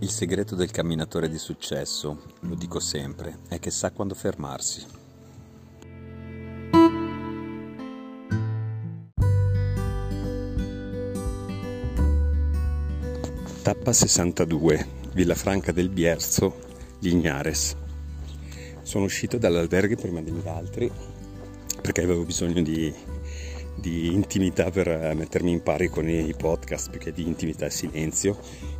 Il segreto del camminatore di successo, lo dico sempre, è che sa quando fermarsi. Tappa 62, Villafranca del Bierzo, Lignares. Sono uscito dall'albergo prima degli altri perché avevo bisogno di, di intimità per mettermi in pari con i podcast più che di intimità e silenzio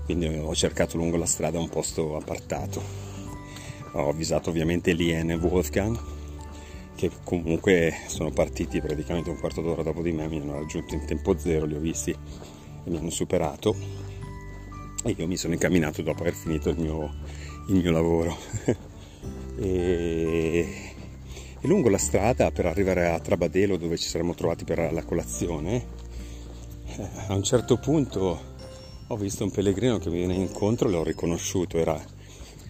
quindi ho cercato lungo la strada un posto appartato. Ho avvisato ovviamente Lien e Wolfgang, che comunque sono partiti praticamente un quarto d'ora dopo di me, mi hanno raggiunto in tempo zero, li ho visti e mi hanno superato e io mi sono incamminato dopo aver finito il mio, il mio lavoro. e, e lungo la strada per arrivare a Trabadelo dove ci saremmo trovati per la colazione, a un certo punto ho visto un pellegrino che mi viene incontro, l'ho riconosciuto, era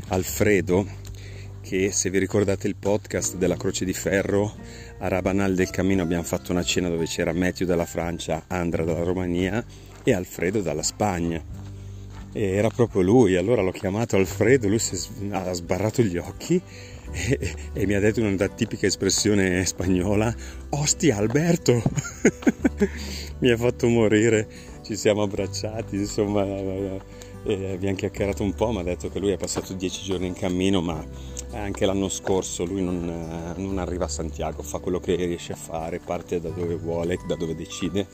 Alfredo, che se vi ricordate il podcast della Croce di Ferro, a Rabanal del Cammino abbiamo fatto una cena dove c'era Matthew dalla Francia, Andra dalla Romania e Alfredo dalla Spagna. E era proprio lui, allora l'ho chiamato Alfredo, lui ha sbarrato gli occhi e, e, mi ha detto una tipica espressione spagnola, ostia Alberto! mi ha fatto morire ci siamo abbracciati, insomma, eh, eh, abbiamo chiacchierato un po', mi ha detto che lui ha passato dieci giorni in cammino, ma anche l'anno scorso lui non, eh, non arriva a Santiago, fa quello che riesce a fare, parte da dove vuole, da dove decide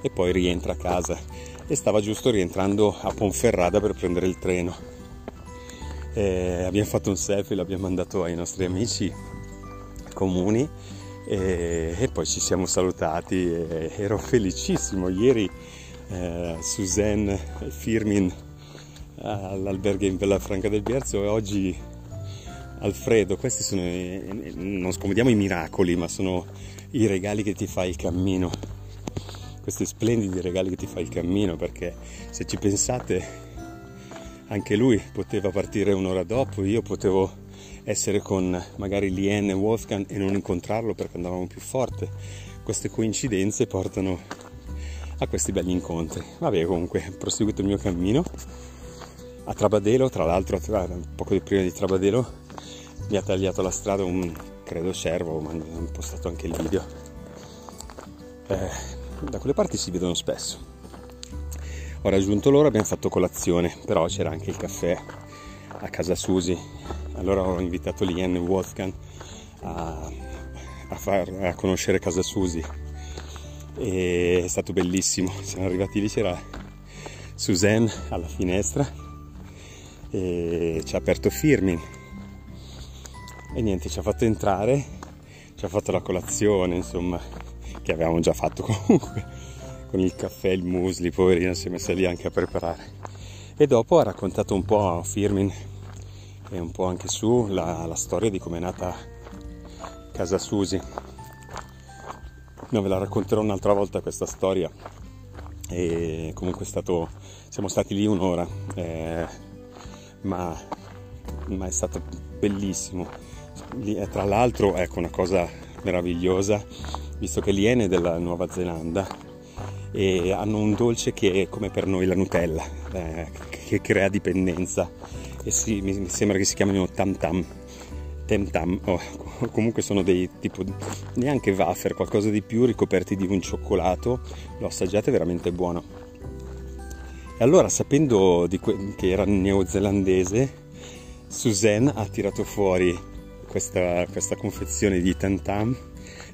e poi rientra a casa e stava giusto rientrando a Ponferrada per prendere il treno. E abbiamo fatto un selfie, l'abbiamo mandato ai nostri amici comuni e, e poi ci siamo salutati e ero felicissimo. Ieri eh, Suzanne Firmin all'albergo in Villafranca del Bierzo e oggi Alfredo. Questi sono, non scomodiamo i miracoli, ma sono i regali che ti fa il cammino. Questi splendidi regali che ti fa il cammino, perché se ci pensate, anche lui poteva partire un'ora dopo, io potevo essere con magari Lien e Wolfgang e non incontrarlo perché andavamo più forte. Queste coincidenze portano a questi belli incontri. Vabbè, comunque, ho proseguito il mio cammino a Trabadelo, tra l'altro poco prima di Trabadelo mi ha tagliato la strada un, credo, cervo, ma hanno postato anche il video. Eh, da quelle parti si vedono spesso. Ho raggiunto loro, abbiamo fatto colazione, però c'era anche il caffè a casa Susi. Allora ho invitato Lien e Wolfgang a, a, far, a conoscere casa Susi e è stato bellissimo. Siamo arrivati lì, c'era Suzanne alla finestra e ci ha aperto Firmin e niente, ci ha fatto entrare, ci ha fatto la colazione, insomma, che avevamo già fatto comunque con il caffè, il musli, poverina, si è messa lì anche a preparare. E dopo ha raccontato un po' a Firmin e un po' anche su la, la storia di come è nata casa Susi No, ve la racconterò un'altra volta questa storia. E comunque è stato, siamo stati lì un'ora, eh, ma, ma, è stato bellissimo. Eh, tra l'altro, ecco una cosa meravigliosa, visto che l'iene della Nuova Zelanda e hanno un dolce che è come per noi la Nutella, eh, che crea dipendenza e si, mi sembra che si chiamino tam tam Tam, oh, comunque sono dei tipo neanche wafer, qualcosa di più ricoperti di un cioccolato, l'ho assaggiato, è veramente buono. E allora sapendo que- che era neozelandese, Suzanne ha tirato fuori questa, questa confezione di Tam Tam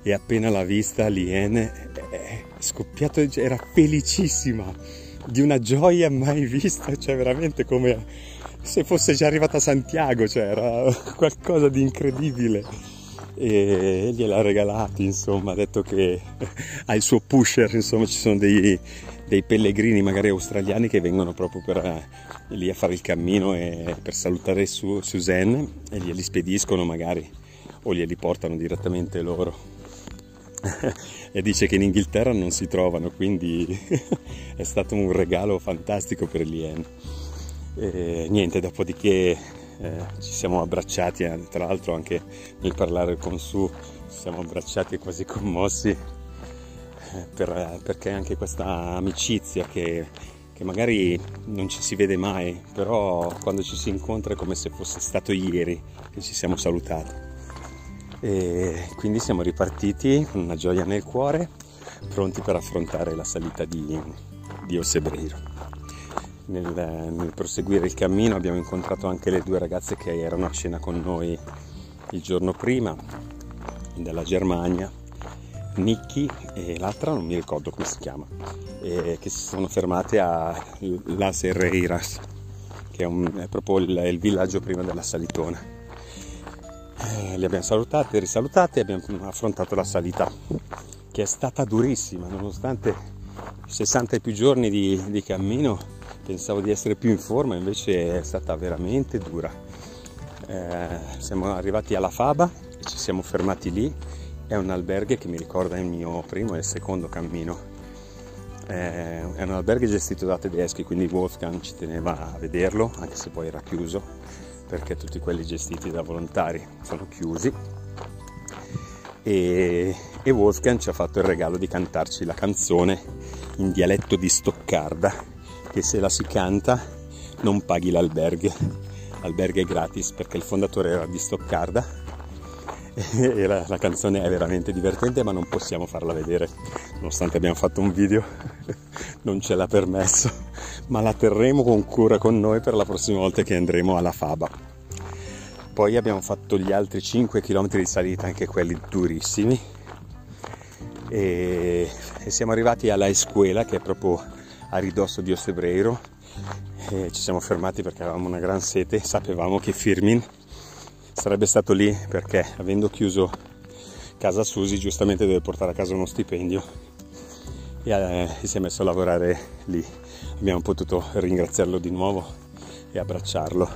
e appena l'ha vista Lien è scoppiato, era felicissima di una gioia mai vista, cioè veramente come se fosse già arrivata a Santiago, cioè era qualcosa di incredibile. E gliel'ha regalati, insomma, ha detto che ha il suo pusher, insomma, ci sono dei, dei pellegrini magari australiani che vengono proprio per, eh, lì a fare il cammino e per salutare su, Suzanne e glieli spediscono magari o glieli portano direttamente loro. e dice che in Inghilterra non si trovano, quindi è stato un regalo fantastico per Lien. E niente, dopodiché eh, ci siamo abbracciati, eh, tra l'altro anche nel parlare con Su ci siamo abbracciati quasi commossi eh, per, perché anche questa amicizia che che magari non ci si vede mai, però quando ci si incontra è come se fosse stato ieri che ci siamo salutati. E quindi siamo ripartiti con una gioia nel cuore, pronti per affrontare la salita di, di Osebreiro. Nel, nel proseguire il cammino abbiamo incontrato anche le due ragazze che erano a cena con noi il giorno prima della Germania Nicky e l'altra non mi ricordo come si chiama, che si sono fermate a Las Herreiras, che è, un, è proprio il, il, villaggio prima della Salitona. Eh, li abbiamo salutate, risalutate e abbiamo affrontato la salita, che è stata durissima, nonostante i 60 e più giorni di, di cammino pensavo di essere più in forma, invece è stata veramente dura. Eh, siamo arrivati alla Faba e ci siamo fermati lì è un alberghe che mi ricorda il mio primo e il secondo cammino. È un alberghe gestito da tedeschi, quindi Wolfgang ci teneva a vederlo, anche se poi era chiuso, perché tutti quelli gestiti da volontari sono chiusi. E, e Wolfgang ci ha fatto il regalo di cantarci la canzone in dialetto di Stoccarda, che se la si canta non paghi l'alberghe. È gratis perché il fondatore era di Stoccarda e la, la, canzone è veramente divertente ma non possiamo farla vedere nonostante abbiamo fatto un video non ce l'ha permesso ma la terremo con cura con noi per la prossima volta che andremo alla Faba. Poi abbiamo fatto gli altri 5 km di salita anche quelli durissimi. E, e siamo arrivati alla Escuela che è proprio a ridosso di Ostebreiro e ci siamo fermati perché avevamo una gran sete sapevamo che Firmin sarebbe stato lì perché avendo chiuso casa Susi giustamente deve portare a casa uno stipendio. E, eh, si è messo a lavorare lì. Abbiamo potuto ringraziarlo di nuovo e abbracciarlo.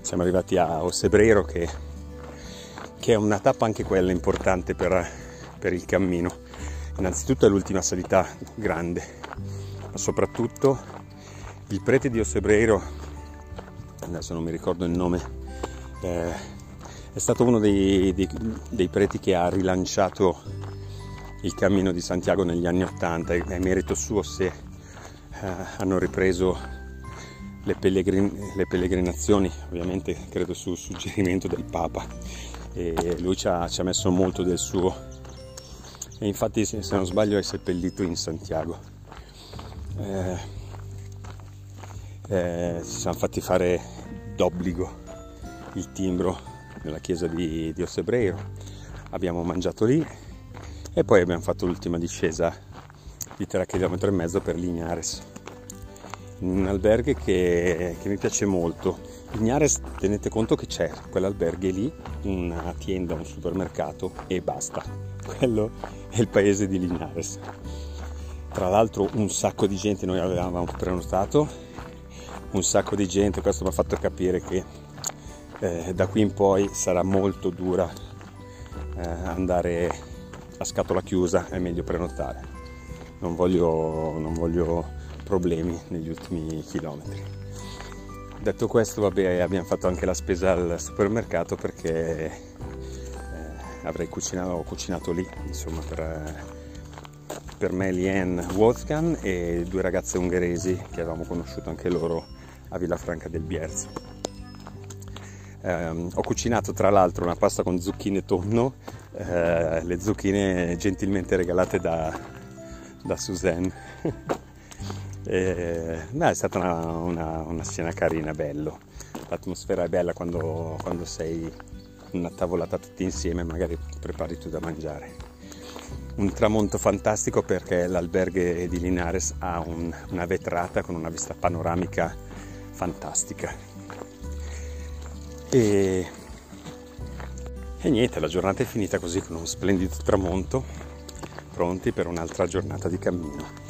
Siamo arrivati a Ossebrero che, che è una tappa anche quella importante per, per il cammino. Innanzitutto è l'ultima salita grande, ma soprattutto il prete di Osebreiro, adesso non mi ricordo il nome, eh, è stato uno dei, dei, dei, preti che ha rilanciato il cammino di Santiago negli anni Ottanta è merito suo se hanno ripreso le, pellegrin- le, pellegrinazioni, ovviamente credo su suggerimento del Papa. E lui ci ha, ci ha messo molto del suo. E infatti se non sbaglio è seppellito in Santiago. Eh, eh, ci siamo fatti fare d'obbligo il timbro nella chiesa di, di Ossebreiro, abbiamo mangiato lì e poi abbiamo fatto l'ultima discesa di 3 km e mezzo per Lignares, un alberghe che, che mi piace molto. Lignares tenete conto che c'è quell'alberghe lì, una tienda, un supermercato e basta. Quello è il paese di Lignares. Tra l'altro un sacco di gente, noi avevamo prenotato, un sacco di gente, questo mi ha fatto capire che eh, da qui in poi sarà molto dura eh, andare a scatola chiusa, è meglio prenotare. Non voglio, non voglio problemi negli ultimi chilometri. Detto questo, vabbè, abbiamo fatto anche la spesa al supermercato perché eh, avrei cucinato, cucinato lì, insomma, per, per me, Lien Wolfgang e due ragazze ungheresi che avevamo conosciuto anche loro a Villafranca del Bierzo. Eh, ho cucinato tra l'altro una pasta con zucchine tonno, eh, le zucchine gentilmente regalate da, da Suzanne. e, beh, è stata una, una, una, scena carina, bello. L'atmosfera è bella quando, quando sei una tavolata tutti insieme, magari prepari tu da mangiare. Un tramonto fantastico perché l'alberghe di Linares ha un, una vetrata con una vista panoramica fantastica e, e niente, la giornata è finita così con un splendido tramonto, pronti per un'altra giornata di cammino.